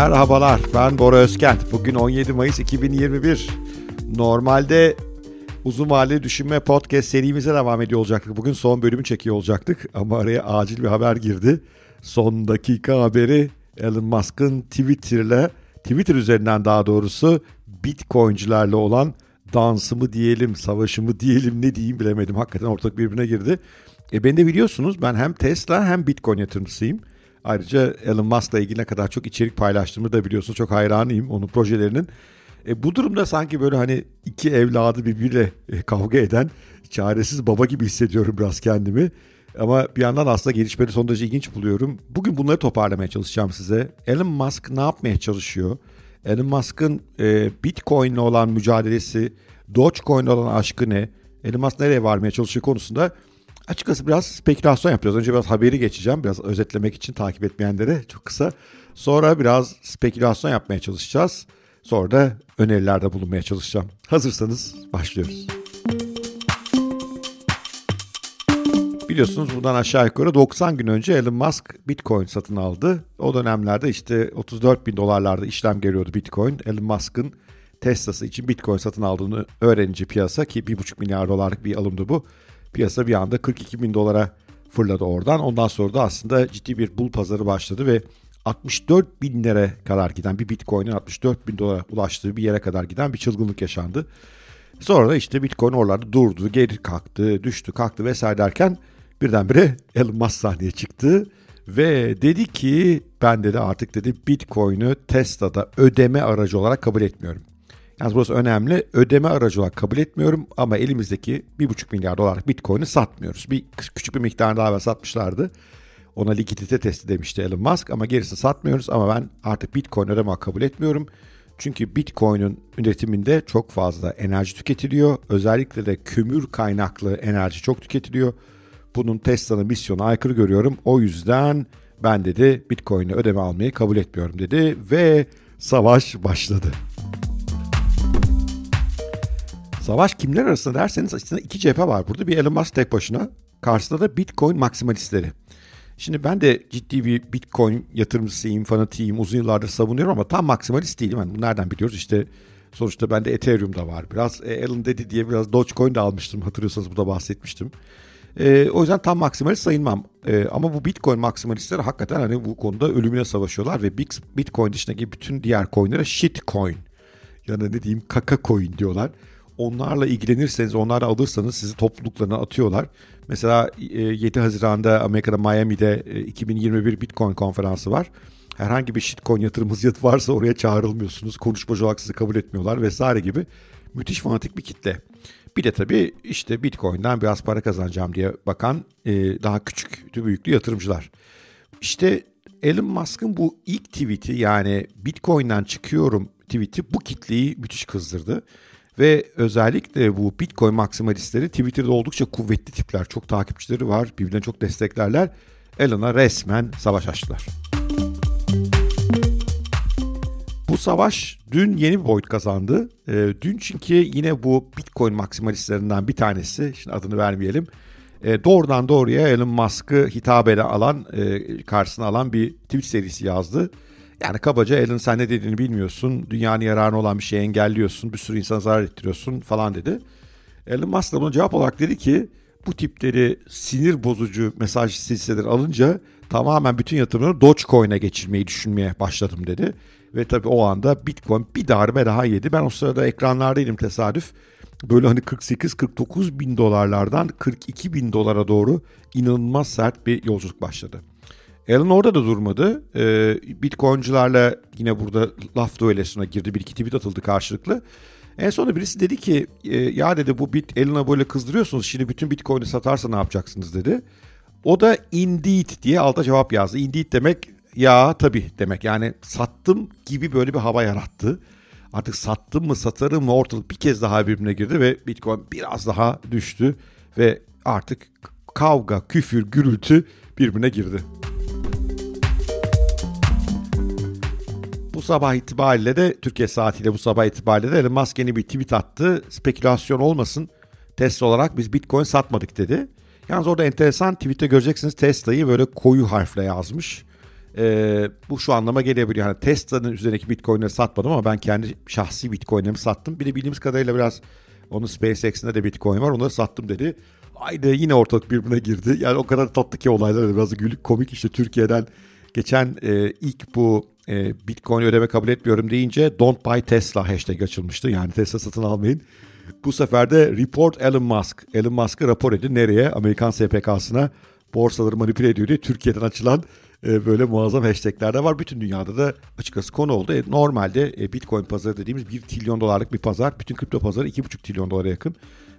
Merhabalar, ben Bora Özkent. Bugün 17 Mayıs 2021. Normalde Uzun Vadeli Düşünme Podcast serimize devam ediyor olacaktık. Bugün son bölümü çekiyor olacaktık ama araya acil bir haber girdi. Son dakika haberi Elon Musk'ın Twitter'la, Twitter üzerinden daha doğrusu Bitcoin'cilerle olan dansımı diyelim, savaşımı diyelim ne diyeyim bilemedim. Hakikaten ortak birbirine girdi. E beni de biliyorsunuz ben hem Tesla hem Bitcoin yatırımcısıyım. Ayrıca Elon Musk'la ilgili ne kadar çok içerik paylaştığımı da biliyorsunuz. Çok hayranıyım onun projelerinin. E, bu durumda sanki böyle hani iki evladı birbiriyle e, kavga eden çaresiz baba gibi hissediyorum biraz kendimi. Ama bir yandan aslında gelişmeleri son derece ilginç buluyorum. Bugün bunları toparlamaya çalışacağım size. Elon Musk ne yapmaya çalışıyor? Elon Musk'ın e, Bitcoin'le olan mücadelesi, Dogecoin'le olan aşkı ne? Elon Musk nereye varmaya çalışıyor konusunda açıkçası biraz spekülasyon yapacağız. Önce biraz haberi geçeceğim. Biraz özetlemek için takip etmeyenlere çok kısa. Sonra biraz spekülasyon yapmaya çalışacağız. Sonra da önerilerde bulunmaya çalışacağım. Hazırsanız başlıyoruz. Biliyorsunuz bundan aşağı yukarı 90 gün önce Elon Musk Bitcoin satın aldı. O dönemlerde işte 34 bin dolarlarda işlem görüyordu Bitcoin. Elon Musk'ın Tesla'sı için Bitcoin satın aldığını öğrenince piyasa ki 1,5 milyar dolarlık bir alımdı bu. Piyasa bir anda 42 bin dolara fırladı oradan. Ondan sonra da aslında ciddi bir bul pazarı başladı ve 64 binlere kadar giden bir Bitcoin'in 64 bin dolara ulaştığı bir yere kadar giden bir çılgınlık yaşandı. Sonra da işte Bitcoin oralarda durdu, geri kalktı, düştü, kalktı vesaire derken birdenbire Elon Musk sahneye çıktı ve dedi ki ben dedi artık dedi Bitcoin'ü Tesla'da ödeme aracı olarak kabul etmiyorum. Yalnız burası önemli. Ödeme aracı olarak kabul etmiyorum ama elimizdeki 1,5 milyar dolarlık Bitcoin'i satmıyoruz. Bir küçük bir miktar daha evvel satmışlardı. Ona likidite testi demişti Elon Musk ama gerisini satmıyoruz ama ben artık Bitcoin ödeme kabul etmiyorum. Çünkü Bitcoin'in üretiminde çok fazla enerji tüketiliyor. Özellikle de kömür kaynaklı enerji çok tüketiliyor. Bunun Tesla'nın misyonu aykırı görüyorum. O yüzden ben dedi Bitcoin'e ödeme almayı kabul etmiyorum dedi ve savaş başladı. Savaş kimler arasında derseniz aslında iki cephe var burada. Bir Elon Musk tek başına. Karşısında da Bitcoin maksimalistleri. Şimdi ben de ciddi bir Bitcoin yatırımcısıyım, fanatiyim. Uzun yıllardır savunuyorum ama tam maksimalist değilim. Yani nereden biliyoruz? İşte sonuçta bende Ethereum da var biraz. E, Elon dedi diye biraz Dogecoin de almıştım. Hatırlıyorsanız burada bahsetmiştim. E, o yüzden tam maksimalist sayılmam. E, ama bu Bitcoin maksimalistleri hakikaten hani bu konuda ölümüne savaşıyorlar ve Bitcoin dışındaki bütün diğer coinlere shitcoin. Yani ne diyeyim kaka coin diyorlar onlarla ilgilenirseniz, onları alırsanız sizi topluluklarına atıyorlar. Mesela 7 e, Haziran'da Amerika'da Miami'de 2021 e, Bitcoin konferansı var. Herhangi bir shitcoin yatırım hıziyatı varsa oraya çağrılmıyorsunuz. Konuşmacı olarak sizi kabul etmiyorlar vesaire gibi. Müthiş fanatik bir kitle. Bir de tabii işte Bitcoin'den biraz para kazanacağım diye bakan e, daha küçük büyüklü yatırımcılar. İşte Elon Musk'ın bu ilk tweet'i yani Bitcoin'den çıkıyorum tweet'i bu kitleyi müthiş kızdırdı. Ve özellikle bu Bitcoin maksimalistleri Twitter'da oldukça kuvvetli tipler. Çok takipçileri var. Birbirine çok desteklerler. Elon'a resmen savaş açtılar. Bu savaş dün yeni bir boyut kazandı. E, dün çünkü yine bu Bitcoin maksimalistlerinden bir tanesi, şimdi adını vermeyelim, e, doğrudan doğruya Elon Musk'ı hitap alan, e, karşısına alan bir tweet serisi yazdı. Yani kabaca Elon sen ne dediğini bilmiyorsun. Dünyanın yararına olan bir şeyi engelliyorsun. Bir sürü insana zarar ettiriyorsun falan dedi. Elon Musk da buna cevap olarak dedi ki bu tipleri sinir bozucu mesaj silsileleri alınca tamamen bütün yatırımları Dogecoin'e geçirmeyi düşünmeye başladım dedi. Ve tabii o anda Bitcoin bir darbe daha yedi. Ben o sırada ekranlardaydım tesadüf. Böyle hani 48-49 bin dolarlardan 42 bin dolara doğru inanılmaz sert bir yolculuk başladı. Elon orada da durmadı. Ee, Bitcoin'cularla yine burada laf duelesine girdi. Bir iki tweet atıldı karşılıklı. En sonunda birisi dedi ki e, ya dedi bu bit Elon'a böyle kızdırıyorsunuz. Şimdi bütün Bitcoin'i satarsa ne yapacaksınız dedi. O da indeed diye alta cevap yazdı. Indeed demek ya tabii demek. Yani sattım gibi böyle bir hava yarattı. Artık sattım mı satarım mı ortalık bir kez daha birbirine girdi ve Bitcoin biraz daha düştü ve artık kavga, küfür, gürültü birbirine girdi. Bu sabah itibariyle de Türkiye saatiyle bu sabah itibariyle de Elon Musk yeni bir tweet attı. Spekülasyon olmasın Tesla olarak biz Bitcoin satmadık dedi. Yalnız orada enteresan tweette göreceksiniz Tesla'yı böyle koyu harfle yazmış. e, bu şu anlama gelebiliyor. Yani Tesla'nın üzerindeki bitcoinleri satmadım ama ben kendi şahsi bitcoinlerimi sattım. Bir de bildiğimiz kadarıyla biraz onun SpaceX'inde de bitcoin var onları sattım dedi. Haydi yine ortalık birbirine girdi. Yani o kadar tatlı ki olaylar biraz gülük komik işte Türkiye'den geçen e, ilk bu e, bitcoin ödeme kabul etmiyorum deyince don't buy Tesla hashtag açılmıştı. Yani Tesla satın almayın. Bu sefer de report Elon Musk. Elon Musk'ı rapor edin nereye? Amerikan SPK'sına borsaları manipüle ediyor diye Türkiye'den açılan e, böyle muazzam hashtagler de var. Bütün dünyada da açıkçası konu oldu. E, normalde e, Bitcoin pazarı dediğimiz 1 trilyon dolarlık bir pazar. Bütün kripto pazarı 2,5 trilyon dolara yakın.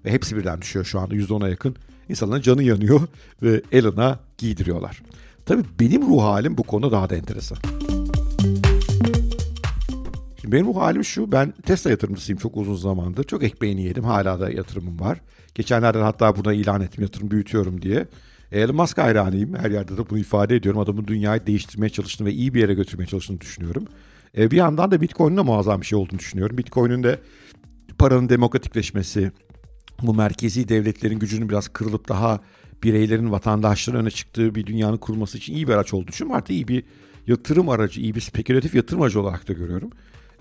Ve hepsi birden düşüyor şu anda %10'a yakın. İnsanların canı yanıyor ve Elon'a giydiriyorlar. Tabii benim ruh halim bu konuda daha da enteresan. Benim ruh halim şu, ben Tesla yatırımcısıyım çok uzun zamandır. Çok ekmeğini yedim, hala da yatırımım var. Geçenlerde hatta burada ilan ettim yatırım büyütüyorum diye. Elon Musk hayranıyım. Her yerde de bunu ifade ediyorum. Adamın dünyayı değiştirmeye çalıştığını ve iyi bir yere götürmeye çalıştığını düşünüyorum. E, bir yandan da Bitcoin'in de muazzam bir şey olduğunu düşünüyorum. Bitcoin'in de paranın demokratikleşmesi, bu merkezi devletlerin gücünün biraz kırılıp daha bireylerin, vatandaşların öne çıktığı bir dünyanın kurulması için iyi bir araç olduğu için artık iyi bir yatırım aracı, iyi bir spekülatif yatırım aracı olarak da görüyorum.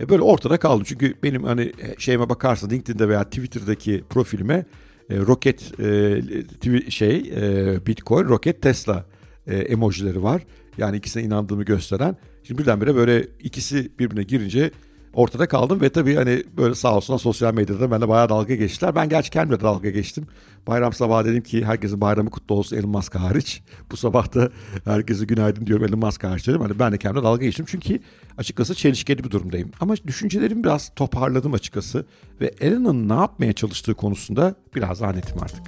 E böyle ortada kaldım. Çünkü benim hani şeyime bakarsan LinkedIn'de veya Twitter'daki profilime e, roket e, şey e, Bitcoin, roket Tesla e, emojileri var. Yani ikisine inandığımı gösteren. Şimdi birdenbire böyle ikisi birbirine girince ortada kaldım ve tabii hani böyle sağ olsun sosyal medyada benimle bayağı dalga geçtiler. Ben gerçi kendime dalga geçtim. Bayram sabahı dedim ki herkesin bayramı kutlu olsun Elon Musk hariç. Bu sabah da herkese günaydın diyorum Elon Musk hariç dedim. Hani ben de kendime dalga geçtim çünkü açıkçası çelişkili bir durumdayım. Ama düşüncelerimi biraz toparladım açıkçası. Ve Elon'un ne yapmaya çalıştığı konusunda biraz daha netim artık.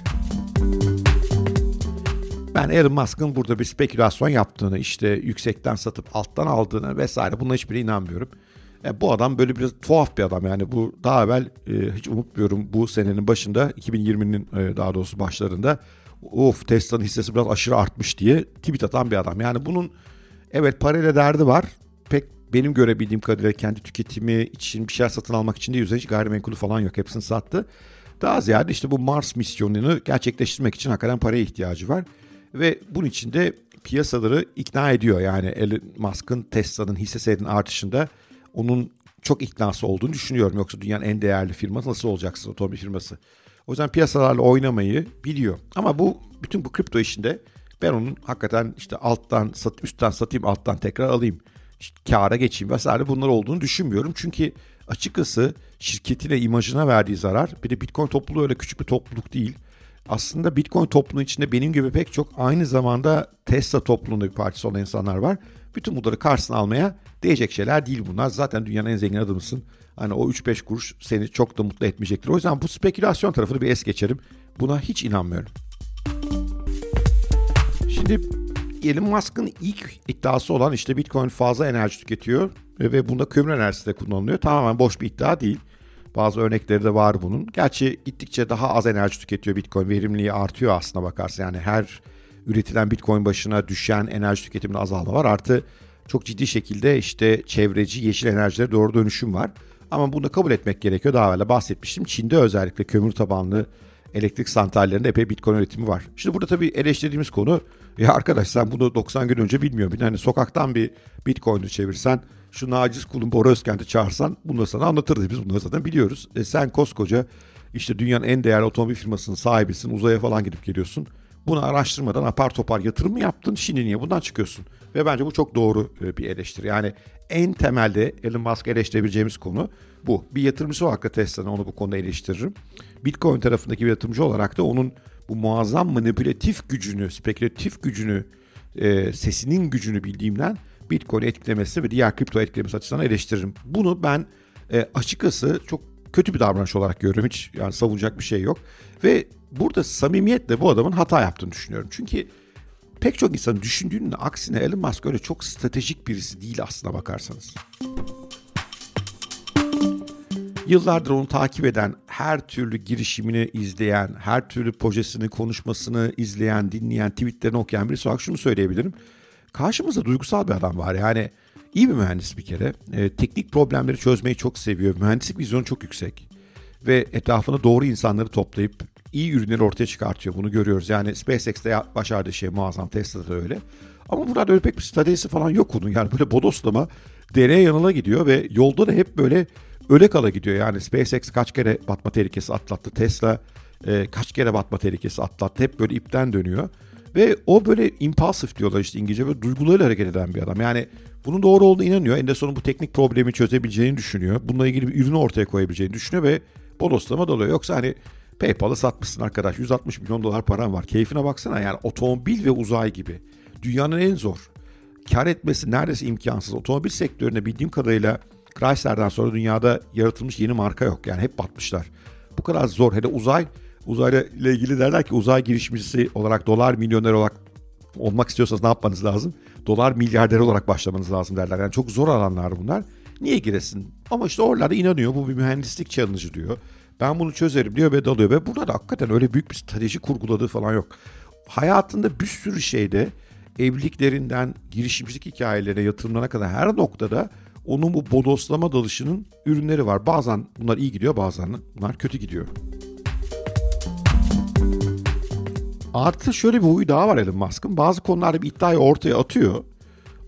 Ben Elon Musk'ın burada bir spekülasyon yaptığını, işte yüksekten satıp alttan aldığını vesaire buna hiçbirine inanmıyorum. E, bu adam böyle biraz tuhaf bir adam yani bu daha evvel e, hiç unutmuyorum bu senenin başında 2020'nin e, daha doğrusu başlarında of Tesla'nın hissesi biraz aşırı artmış diye tweet atan bir adam. Yani bunun evet parayla derdi var pek benim görebildiğim kadarıyla kendi tüketimi için bir şeyler satın almak için de yüzde hiç gayrimenkulü falan yok hepsini sattı. Daha ziyade işte bu Mars misyonunu gerçekleştirmek için hakikaten paraya ihtiyacı var. Ve bunun için de piyasaları ikna ediyor. Yani Elon Musk'ın Tesla'nın hisse senedinin artışında onun çok iknası olduğunu düşünüyorum. Yoksa dünyanın en değerli firması nasıl olacaksın otomobil firması? O yüzden piyasalarla oynamayı biliyor. Ama bu bütün bu kripto işinde ben onun hakikaten işte alttan sat, üstten satayım alttan tekrar alayım. İşte kâra geçeyim vesaire bunlar olduğunu düşünmüyorum. Çünkü açıkçası şirketine imajına verdiği zarar bir de Bitcoin topluluğu öyle küçük bir topluluk değil. Aslında Bitcoin topluluğu içinde benim gibi pek çok aynı zamanda Tesla topluluğunda bir parçası olan insanlar var. Bütün bunları karşısına almaya değecek şeyler değil bunlar. Zaten dünyanın en zengin adamısın. Hani o 3-5 kuruş seni çok da mutlu etmeyecektir. O yüzden bu spekülasyon tarafını bir es geçerim. Buna hiç inanmıyorum. Şimdi Elon Musk'ın ilk iddiası olan işte Bitcoin fazla enerji tüketiyor ve bunda kömür enerjisi de kullanılıyor. Tamamen boş bir iddia değil. Bazı örnekleri de var bunun. Gerçi gittikçe daha az enerji tüketiyor Bitcoin. Verimliliği artıyor aslına bakarsan. Yani her üretilen Bitcoin başına düşen enerji tüketiminde azalma var. Artı çok ciddi şekilde işte çevreci yeşil enerjilere doğru dönüşüm var. Ama bunu kabul etmek gerekiyor. Daha evvel bahsetmiştim. Çin'de özellikle kömür tabanlı elektrik santrallerinde epey bitcoin üretimi var. Şimdi burada tabii eleştirdiğimiz konu ya arkadaş sen bunu 90 gün önce bilmiyor? Hani sokaktan bir bitcoin'i çevirsen şu naciz kulun Bora Özkent'i çağırsan bunu da sana anlatırdı. Biz bunları zaten biliyoruz. E sen koskoca işte dünyanın en değerli otomobil firmasının sahibisin. Uzaya falan gidip geliyorsun. Bunu araştırmadan apar topar yatırım mı yaptın? Şimdi niye bundan çıkıyorsun? Ve bence bu çok doğru e, bir eleştiri. Yani en temelde Elon Musk eleştirebileceğimiz konu bu. Bir yatırımcısı olarak da Tesla'nın onu bu konuda eleştiririm. Bitcoin tarafındaki bir yatırımcı olarak da onun bu muazzam manipülatif gücünü, spekülatif gücünü, e, sesinin gücünü bildiğimden Bitcoin'i etkilemesi ve diğer kripto etkilemesi açısından eleştiririm. Bunu ben e, açıkçası çok kötü bir davranış olarak görüyorum. Hiç yani savunacak bir şey yok. Ve burada samimiyetle bu adamın hata yaptığını düşünüyorum. Çünkü pek çok insan düşündüğünün aksine Elon Musk öyle çok stratejik birisi değil aslına bakarsanız. Yıllardır onu takip eden, her türlü girişimini izleyen, her türlü projesini, konuşmasını izleyen, dinleyen, tweetlerini okuyan birisi olarak şunu söyleyebilirim. Karşımızda duygusal bir adam var. Yani iyi bir mühendis bir kere. E, teknik problemleri çözmeyi çok seviyor. Mühendislik vizyonu çok yüksek. Ve etrafına doğru insanları toplayıp iyi ürünleri ortaya çıkartıyor. Bunu görüyoruz. Yani SpaceX'te başardığı şey muazzam. Tesla'da da öyle. Ama burada öyle pek bir stratejisi falan yok onun. Yani böyle bodoslama dereye yanıla gidiyor ve yolda da hep böyle öle kala gidiyor. Yani SpaceX kaç kere batma tehlikesi atlattı. Tesla e, kaç kere batma tehlikesi atlattı. Hep böyle ipten dönüyor. Ve o böyle impulsif diyorlar işte İngilizce böyle duygularıyla hareket eden bir adam. Yani bunun doğru olduğunu inanıyor. En de sonunda bu teknik problemi çözebileceğini düşünüyor. Bununla ilgili bir ürünü ortaya koyabileceğini düşünüyor ve bodoslama dalıyor. Yoksa hani PayPal'ı satmışsın arkadaş 160 milyon dolar paran var. Keyfine baksana yani otomobil ve uzay gibi. Dünyanın en zor. Kar etmesi neredeyse imkansız. Otomobil sektöründe bildiğim kadarıyla Chrysler'den sonra dünyada yaratılmış yeni marka yok. Yani hep batmışlar. Bu kadar zor. Hele uzay, uzayla ile ilgili derler ki uzay girişimcisi olarak dolar milyoner olarak olmak istiyorsanız ne yapmanız lazım? Dolar milyarder olarak başlamanız lazım derler. Yani çok zor alanlar bunlar. Niye giresin? Ama işte oralarda inanıyor. Bu bir mühendislik challenge diyor. Ben bunu çözerim diyor ve dalıyor. Ve burada da hakikaten öyle büyük bir strateji kurguladığı falan yok. Hayatında bir sürü şeyde evliliklerinden girişimcilik hikayelerine, yatırımlarına kadar her noktada onun bu bodoslama dalışının ürünleri var. Bazen bunlar iyi gidiyor bazen bunlar kötü gidiyor. Artı şöyle bir huyu daha var Elon Musk'ın. Bazı konularda bir iddiayı ortaya atıyor.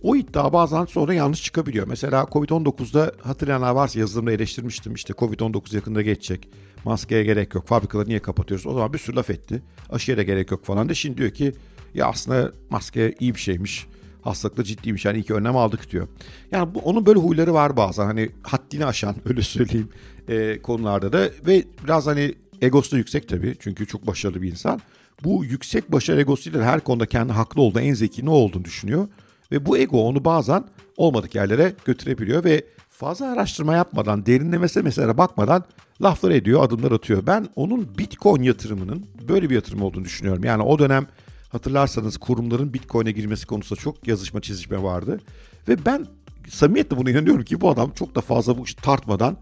O iddia bazen sonra yanlış çıkabiliyor. Mesela Covid-19'da hatırlayanlar varsa yazılımda eleştirmiştim. İşte Covid-19 yakında geçecek. Maskeye gerek yok. Fabrikaları niye kapatıyoruz? O zaman bir sürü laf etti. Aşıya da gerek yok falan da. Şimdi diyor ki ya aslında maske iyi bir şeymiş. Hastalıkla ciddiymiş yani iyi ki önlem aldık diyor. Yani bu, onun böyle huyları var bazen hani haddini aşan öyle söyleyeyim e, konularda da ve biraz hani egosu da yüksek tabii çünkü çok başarılı bir insan. Bu yüksek başarı egosuyla her konuda kendi haklı olduğu en zeki ne olduğunu düşünüyor. Ve bu ego onu bazen olmadık yerlere götürebiliyor ve fazla araştırma yapmadan, derinlemesine mesela bakmadan laflar ediyor, adımlar atıyor. Ben onun Bitcoin yatırımının böyle bir yatırım olduğunu düşünüyorum. Yani o dönem hatırlarsanız kurumların Bitcoin'e girmesi konusunda çok yazışma çizişme vardı. Ve ben samimiyetle buna inanıyorum ki bu adam çok da fazla bu işi tartmadan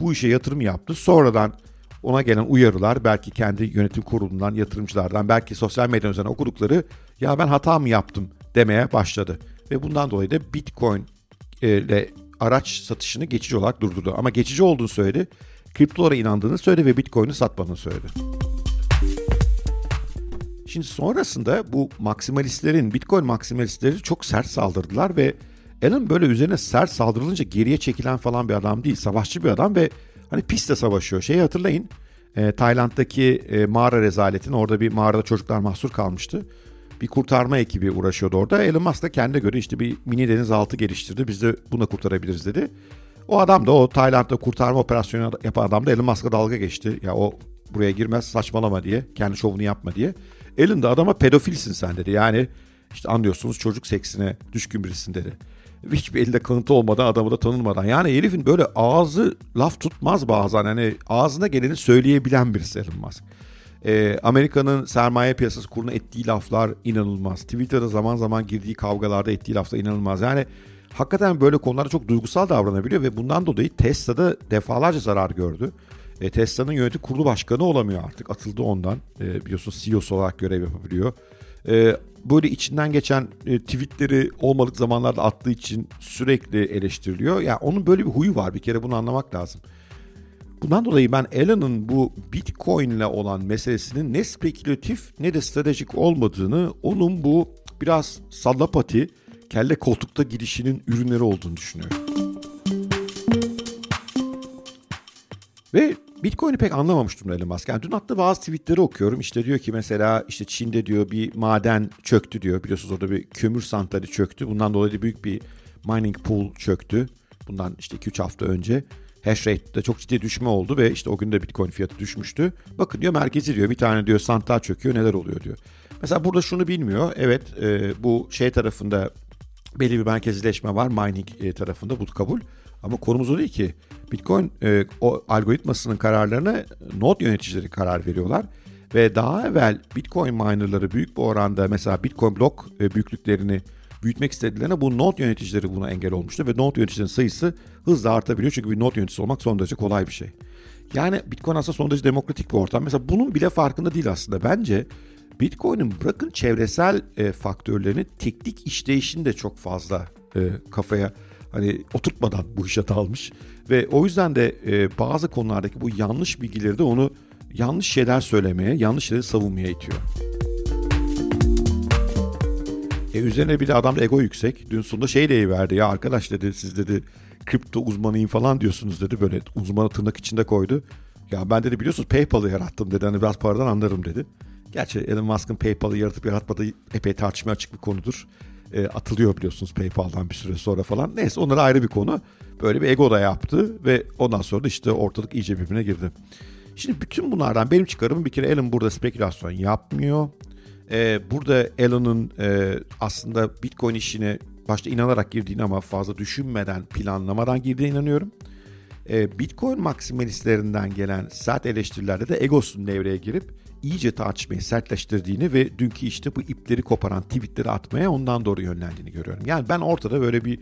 bu işe yatırım yaptı. Sonradan ona gelen uyarılar belki kendi yönetim kurulundan, yatırımcılardan, belki sosyal medya üzerinden okudukları ya ben hata mı yaptım demeye başladı. Ve bundan dolayı da Bitcoin ile araç satışını geçici olarak durdurdu. Ama geçici olduğunu söyledi. Kriptolara inandığını söyledi ve Bitcoin'i satmadığını söyledi. Şimdi sonrasında bu maksimalistlerin, Bitcoin maksimalistleri çok sert saldırdılar ve Elon böyle üzerine sert saldırılınca geriye çekilen falan bir adam değil. Savaşçı bir adam ve hani piste savaşıyor. Şeyi hatırlayın. E, Tayland'daki e, mağara rezaletin orada bir mağarada çocuklar mahsur kalmıştı. Bir kurtarma ekibi uğraşıyordu orada. Elon Musk da kendine göre işte bir mini denizaltı geliştirdi. Biz de buna kurtarabiliriz dedi. O adam da o Tayland'da kurtarma operasyonu yapan adam da Elon Musk'a dalga geçti. Ya o buraya girmez saçmalama diye. Kendi şovunu yapma diye. Elon da adama pedofilsin sen dedi. Yani işte anlıyorsunuz çocuk seksine düşkün birisin dedi. Hiçbir elinde kanıtı olmadan adamı da tanınmadan. Yani herifin böyle ağzı laf tutmaz bazen. Hani ağzına geleni söyleyebilen birisi Elon Musk. Ee, Amerika'nın sermaye piyasası kuruna ettiği laflar inanılmaz. Twitter'da zaman zaman girdiği kavgalarda ettiği laflar inanılmaz. Yani hakikaten böyle konularda çok duygusal davranabiliyor ve bundan dolayı Tesla'da defalarca zarar gördü. E, Tesla'nın yönetim kurulu başkanı olamıyor artık. Atıldı ondan. E, biliyorsunuz CEO'su olarak görev yapabiliyor. E, böyle içinden geçen e, tweetleri olmadık zamanlarda attığı için sürekli eleştiriliyor. Yani onun böyle bir huyu var. Bir kere bunu anlamak lazım. Bundan dolayı ben Elon'un bu Bitcoin ile olan meselesinin ne spekülatif ne de stratejik olmadığını, onun bu biraz sallapati, kelle koltukta girişinin ürünleri olduğunu düşünüyorum. Ve Bitcoin'i pek anlamamış durumda Elon Musk. Yani dün attığı bazı tweetleri okuyorum. İşte diyor ki mesela işte Çin'de diyor bir maden çöktü diyor. Biliyorsunuz orada bir kömür santrali çöktü. Bundan dolayı büyük bir mining pool çöktü. Bundan işte 2-3 hafta önce. Hash rate'de çok ciddi düşme oldu ve işte o gün de Bitcoin fiyatı düşmüştü. Bakın diyor merkezi diyor bir tane diyor santral çöküyor neler oluyor diyor. Mesela burada şunu bilmiyor. Evet e, bu şey tarafında belli bir merkezileşme var mining e, tarafında bu kabul. Ama konumuz o değil ki. Bitcoin e, o algoritmasının kararlarına node yöneticileri karar veriyorlar. Ve daha evvel Bitcoin minerları büyük bir oranda mesela Bitcoin blok e, büyüklüklerini büyütmek istediklerine bu node yöneticileri buna engel olmuştu. Ve node yöneticilerin sayısı hızla artabiliyor. Çünkü bir node yöneticisi olmak son derece kolay bir şey. Yani Bitcoin aslında son derece demokratik bir ortam. Mesela bunun bile farkında değil aslında. Bence Bitcoin'in bırakın çevresel e, faktörlerini teknik işleyişini de çok fazla e, kafaya hani oturtmadan bu işe dalmış ve o yüzden de e, bazı konulardaki bu yanlış bilgileri de onu yanlış şeyler söylemeye, yanlış şeyleri savunmaya itiyor. E üzerine bir de adam ego yüksek. Dün sonunda şey de verdi ya arkadaş dedi siz dedi kripto uzmanıyım falan diyorsunuz dedi. Böyle uzmanı tırnak içinde koydu. Ya ben dedi biliyorsunuz PayPal'ı yarattım dedi. Hani biraz paradan anlarım dedi. Gerçi Elon Musk'ın PayPal'ı yaratıp yaratmadığı epey tartışmaya açık bir konudur. E, atılıyor biliyorsunuz PayPal'dan bir süre sonra falan. Neyse onlara ayrı bir konu. Böyle bir ego da yaptı ve ondan sonra da işte ortalık iyice birbirine girdi. Şimdi bütün bunlardan benim çıkarımım bir kere Elon burada spekülasyon yapmıyor. Ee, burada Elon'un e, aslında Bitcoin işine başta inanarak girdiğini ama fazla düşünmeden, planlamadan girdiğine inanıyorum. Ee, Bitcoin maksimalistlerinden gelen sert eleştirilerde de egosun devreye girip iyice tartışmayı sertleştirdiğini ve dünkü işte bu ipleri koparan tweetleri atmaya ondan doğru yönlendiğini görüyorum. Yani ben ortada böyle bir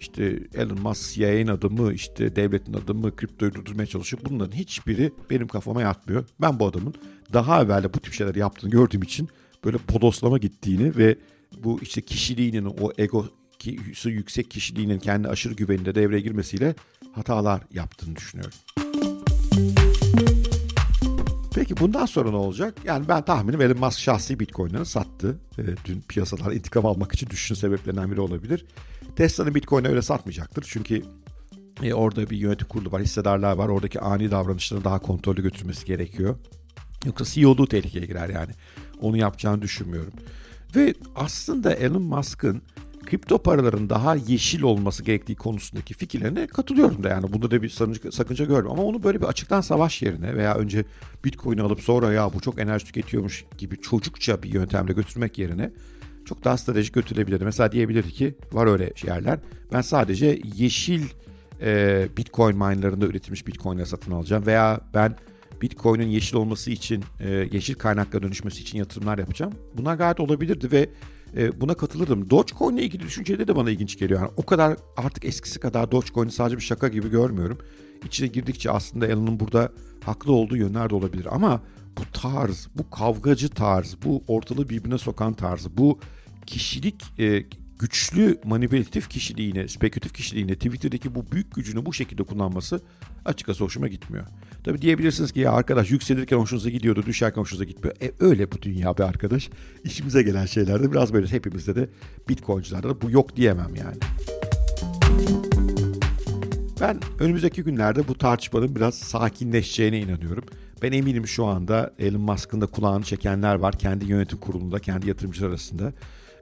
işte Elon Musk CIA'nin adımı, işte devletin adımı, kriptoyu durdurmaya çalışıyor. Bunların hiçbiri benim kafama yatmıyor. Ben bu adamın daha evvel de bu tip şeyler yaptığını gördüğüm için böyle podoslama gittiğini ve bu işte kişiliğinin o ego yüksek kişiliğinin kendi aşırı güveninde devreye girmesiyle hatalar yaptığını düşünüyorum. Peki bundan sonra ne olacak? Yani ben tahminim Elon Musk şahsi bitcoin'lerini sattı. E, dün piyasalar intikam almak için düşüşün sebeplerinden biri olabilir. Tesla'nın bitcoin'e öyle satmayacaktır. Çünkü e, orada bir yönetim kurulu var, hissedarlar var. Oradaki ani davranışları daha kontrollü götürmesi gerekiyor. Yoksa CEO'luğu tehlikeye girer yani. Onu yapacağını düşünmüyorum. Ve aslında Elon Musk'ın kripto paraların daha yeşil olması gerektiği konusundaki fikirlerine katılıyorum da yani bunda da bir sakınca, görmüyorum. Ama onu böyle bir açıktan savaş yerine veya önce Bitcoin'i alıp sonra ya bu çok enerji tüketiyormuş gibi çocukça bir yöntemle götürmek yerine çok daha stratejik götürebilirdi. Mesela diyebilirdi ki var öyle yerler ben sadece yeşil e, Bitcoin minelarında üretilmiş Bitcoin'le satın alacağım veya ben Bitcoin'in yeşil olması için, e, yeşil kaynakla dönüşmesi için yatırımlar yapacağım. Bunlar gayet olabilirdi ve e, buna katılırdım. Dogecoin ile ilgili düşünceleri de bana ilginç geliyor. Yani o kadar artık eskisi kadar Dogecoin'i sadece bir şaka gibi görmüyorum. İçine girdikçe aslında Elon'un burada haklı olduğu yönler de olabilir. Ama bu tarz, bu kavgacı tarz, bu ortalığı birbirine sokan tarz, bu kişilik e, güçlü manipülatif kişiliğine, spekülatif kişiliğine, Twitter'daki bu büyük gücünü bu şekilde kullanması açıkçası hoşuma gitmiyor. Tabi diyebilirsiniz ki ya arkadaş yükselirken hoşunuza gidiyordu, düşerken hoşunuza gitmiyor. E öyle bu dünya be arkadaş. İşimize gelen şeylerde biraz böyle hepimizde de Bitcoin'cilerde de bu yok diyemem yani. Ben önümüzdeki günlerde bu tartışmanın biraz sakinleşeceğine inanıyorum. Ben eminim şu anda Elon Musk'ın da kulağını çekenler var kendi yönetim kurulunda, kendi yatırımcılar arasında.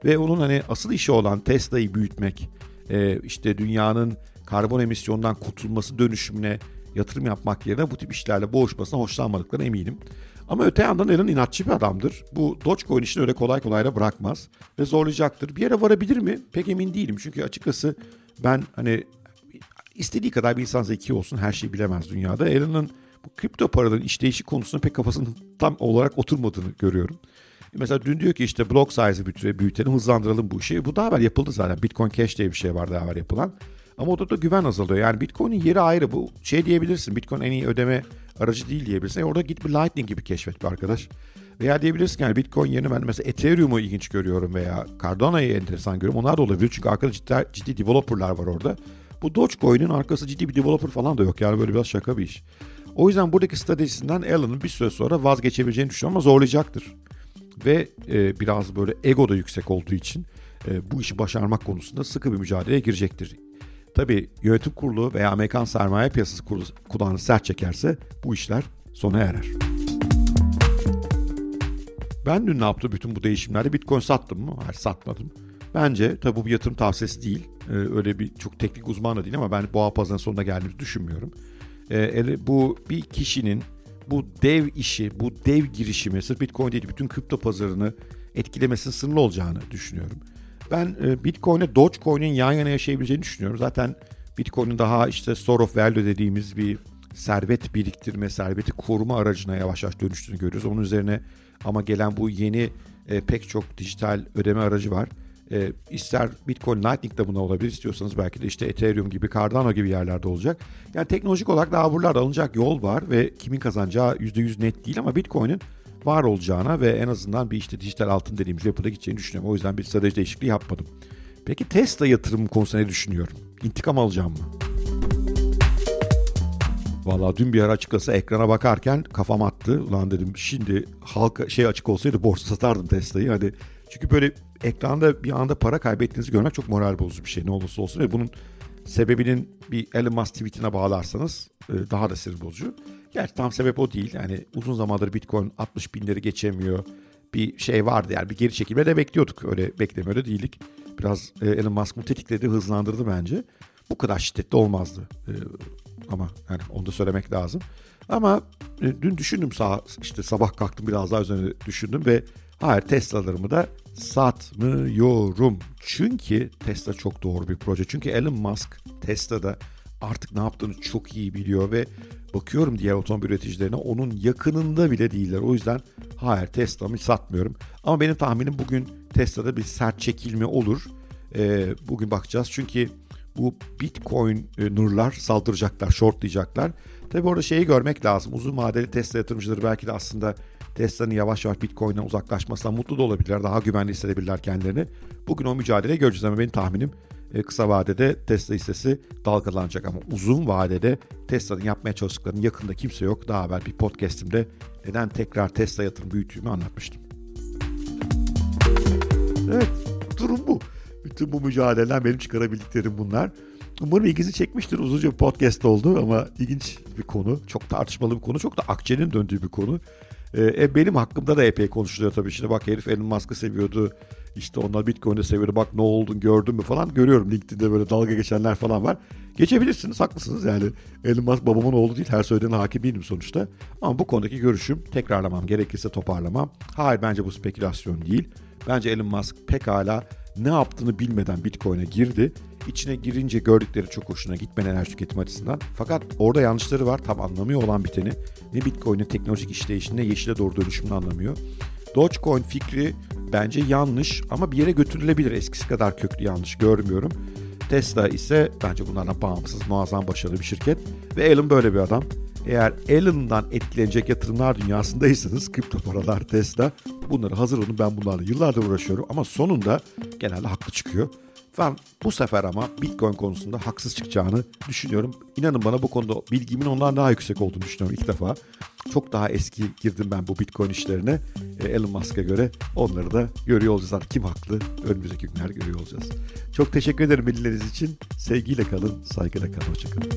Ve onun hani asıl işi olan Tesla'yı büyütmek, e, işte dünyanın karbon emisyondan kurtulması dönüşümüne yatırım yapmak yerine bu tip işlerle boğuşmasına hoşlanmadıklarına eminim. Ama öte yandan Elon inatçı bir adamdır. Bu Dogecoin işini öyle kolay kolay da bırakmaz ve zorlayacaktır. Bir yere varabilir mi? Pek emin değilim. Çünkü açıkçası ben hani istediği kadar bir insan zeki olsun her şeyi bilemez dünyada. Elon'un bu kripto paraların işleyişi konusunda pek kafasının tam olarak oturmadığını görüyorum. Mesela dün diyor ki işte block size'ı büyütelim, hızlandıralım bu işi. Bu daha evvel yapıldı zaten. Bitcoin Cash diye bir şey var daha evvel yapılan. Ama orada da güven azalıyor. Yani Bitcoin'in yeri ayrı. Bu şey diyebilirsin. Bitcoin en iyi ödeme aracı değil diyebilirsin. E orada git bir Lightning gibi keşfet bir arkadaş. Veya diyebilirsin yani Bitcoin yerine ben mesela Ethereum'u ilginç görüyorum veya Cardano'yu enteresan görüyorum. Onlar da olabilir çünkü arkada ciddi, ciddi developerlar var orada. Bu Dogecoin'in arkası ciddi bir developer falan da yok. Yani böyle biraz şaka bir iş. O yüzden buradaki stratejisinden Elon'un bir süre sonra vazgeçebileceğini düşünüyorum ama zorlayacaktır. Ve e, biraz böyle ego da yüksek olduğu için e, bu işi başarmak konusunda sıkı bir mücadeleye girecektir. Tabii yönetim kurulu veya Amerikan sermaye piyasası kurulu kulağını sert çekerse bu işler sona erer. Ben dün ne yaptım bütün bu değişimlerde? Bitcoin sattım mı? Hayır satmadım. Bence tabi bu bir yatırım tavsiyesi değil. Ee, öyle bir çok teknik uzman da değil ama ben boğa pazarının sonuna geldiğimizi düşünmüyorum. Ee, bu bir kişinin bu dev işi, bu dev girişimi sırf Bitcoin değil bütün kripto pazarını etkilemesinin sınırlı olacağını düşünüyorum. Ben e, Bitcoin'e Dogecoin'in yan yana yaşayabileceğini düşünüyorum. Zaten Bitcoin'in daha işte store of value dediğimiz bir servet biriktirme, serveti koruma aracına yavaş yavaş dönüştüğünü görüyoruz. Onun üzerine ama gelen bu yeni e, pek çok dijital ödeme aracı var. E, ister Bitcoin Lightning de buna olabilir istiyorsanız belki de işte Ethereum gibi Cardano gibi yerlerde olacak. Yani teknolojik olarak daha buralarda alınacak yol var ve kimin kazanacağı %100 net değil ama Bitcoin'in var olacağına ve en azından bir işte dijital altın dediğimiz yapıda gideceğini düşünüyorum. O yüzden bir strateji değişikliği yapmadım. Peki Tesla yatırım konusunda ne düşünüyorum? İntikam alacağım mı? Valla dün bir ara açıkçası ekrana bakarken kafam attı. Ulan dedim şimdi halka şey açık olsaydı borsa satardım Tesla'yı. Hani çünkü böyle ekranda bir anda para kaybettiğinizi görmek çok moral bozucu bir şey ne olursa olsun ve bunun sebebinin bir Elon Musk tweetine bağlarsanız e, daha da sinir bozucu. Gerçi tam sebep o değil. Yani uzun zamandır Bitcoin 60 binleri geçemiyor. Bir şey vardı yani bir geri çekilme de bekliyorduk. Öyle beklemiyor da değildik. Biraz e, Elon Musk bunu tetikledi, hızlandırdı bence. Bu kadar şiddetli olmazdı. E, ama yani onu da söylemek lazım. Ama e, dün düşündüm sağ, işte sabah kalktım biraz daha üzerine düşündüm ve hayır Tesla'larımı da satmıyorum. Çünkü Tesla çok doğru bir proje. Çünkü Elon Musk Tesla'da artık ne yaptığını çok iyi biliyor ve bakıyorum diğer otomobil üreticilerine onun yakınında bile değiller. O yüzden hayır Tesla'mı satmıyorum. Ama benim tahminim bugün Tesla'da bir sert çekilme olur. Ee, bugün bakacağız çünkü bu Bitcoin e, nurlar saldıracaklar, shortlayacaklar. Tabi orada şeyi görmek lazım. Uzun vadeli Tesla yatırımcıları belki de aslında Tesla'nın yavaş yavaş Bitcoin'den uzaklaşmasından mutlu da olabilirler. Daha güvenli hissedebilirler kendilerini. Bugün o mücadeleyi göreceğiz ama benim tahminim e, kısa vadede Tesla hissesi dalgalanacak ama uzun vadede Tesla'nın yapmaya çalıştıklarının yakında kimse yok. Daha evvel bir podcastimde neden tekrar Tesla yatırım büyüttüğümü anlatmıştım. Evet durum bu. Bütün bu mücadeleden benim çıkarabildiklerim bunlar. Umarım ilginizi çekmiştir. Uzunca bir podcast oldu ama ilginç bir konu. Çok tartışmalı bir konu. Çok da akçenin döndüğü bir konu. Ee, benim hakkımda da epey konuşuluyor tabii. İşte bak herif Elon Musk'ı seviyordu. İşte onlar Bitcoin'i seviyordu. Bak ne oldun gördün mü falan. Görüyorum LinkedIn'de böyle dalga geçenler falan var. Geçebilirsiniz haklısınız yani. Elon Musk babamın oğlu değil. Her söylediğine hakim değilim sonuçta. Ama bu konudaki görüşüm tekrarlamam. Gerekirse toparlamam. Hayır bence bu spekülasyon değil. Bence Elon Musk pekala ne yaptığını bilmeden Bitcoin'e girdi. İçine girince gördükleri çok hoşuna gitmeyen enerji tüketim açısından. Fakat orada yanlışları var. Tam anlamıyor olan biteni. Ne Bitcoin'in teknolojik işleyişini ne yeşile doğru dönüşümünü anlamıyor. Dogecoin fikri bence yanlış ama bir yere götürülebilir. Eskisi kadar köklü yanlış görmüyorum. Tesla ise bence bunlardan bağımsız muazzam başarılı bir şirket. Ve Elon böyle bir adam. Eğer Elon'dan etkilenecek yatırımlar dünyasındaysanız kripto paralar, Tesla bunları hazır olun. Ben bunlarla yıllardır uğraşıyorum ama sonunda genelde haklı çıkıyor. Ben bu sefer ama Bitcoin konusunda haksız çıkacağını düşünüyorum. İnanın bana bu konuda bilgimin ondan daha yüksek olduğunu düşünüyorum ilk defa. Çok daha eski girdim ben bu Bitcoin işlerine. E, Elon Musk'a göre onları da görüyor olacağız. Kim haklı? Önümüzdeki günler görüyor olacağız. Çok teşekkür ederim bilgileriniz için. Sevgiyle kalın, saygıyla kalın. Hoşçakalın.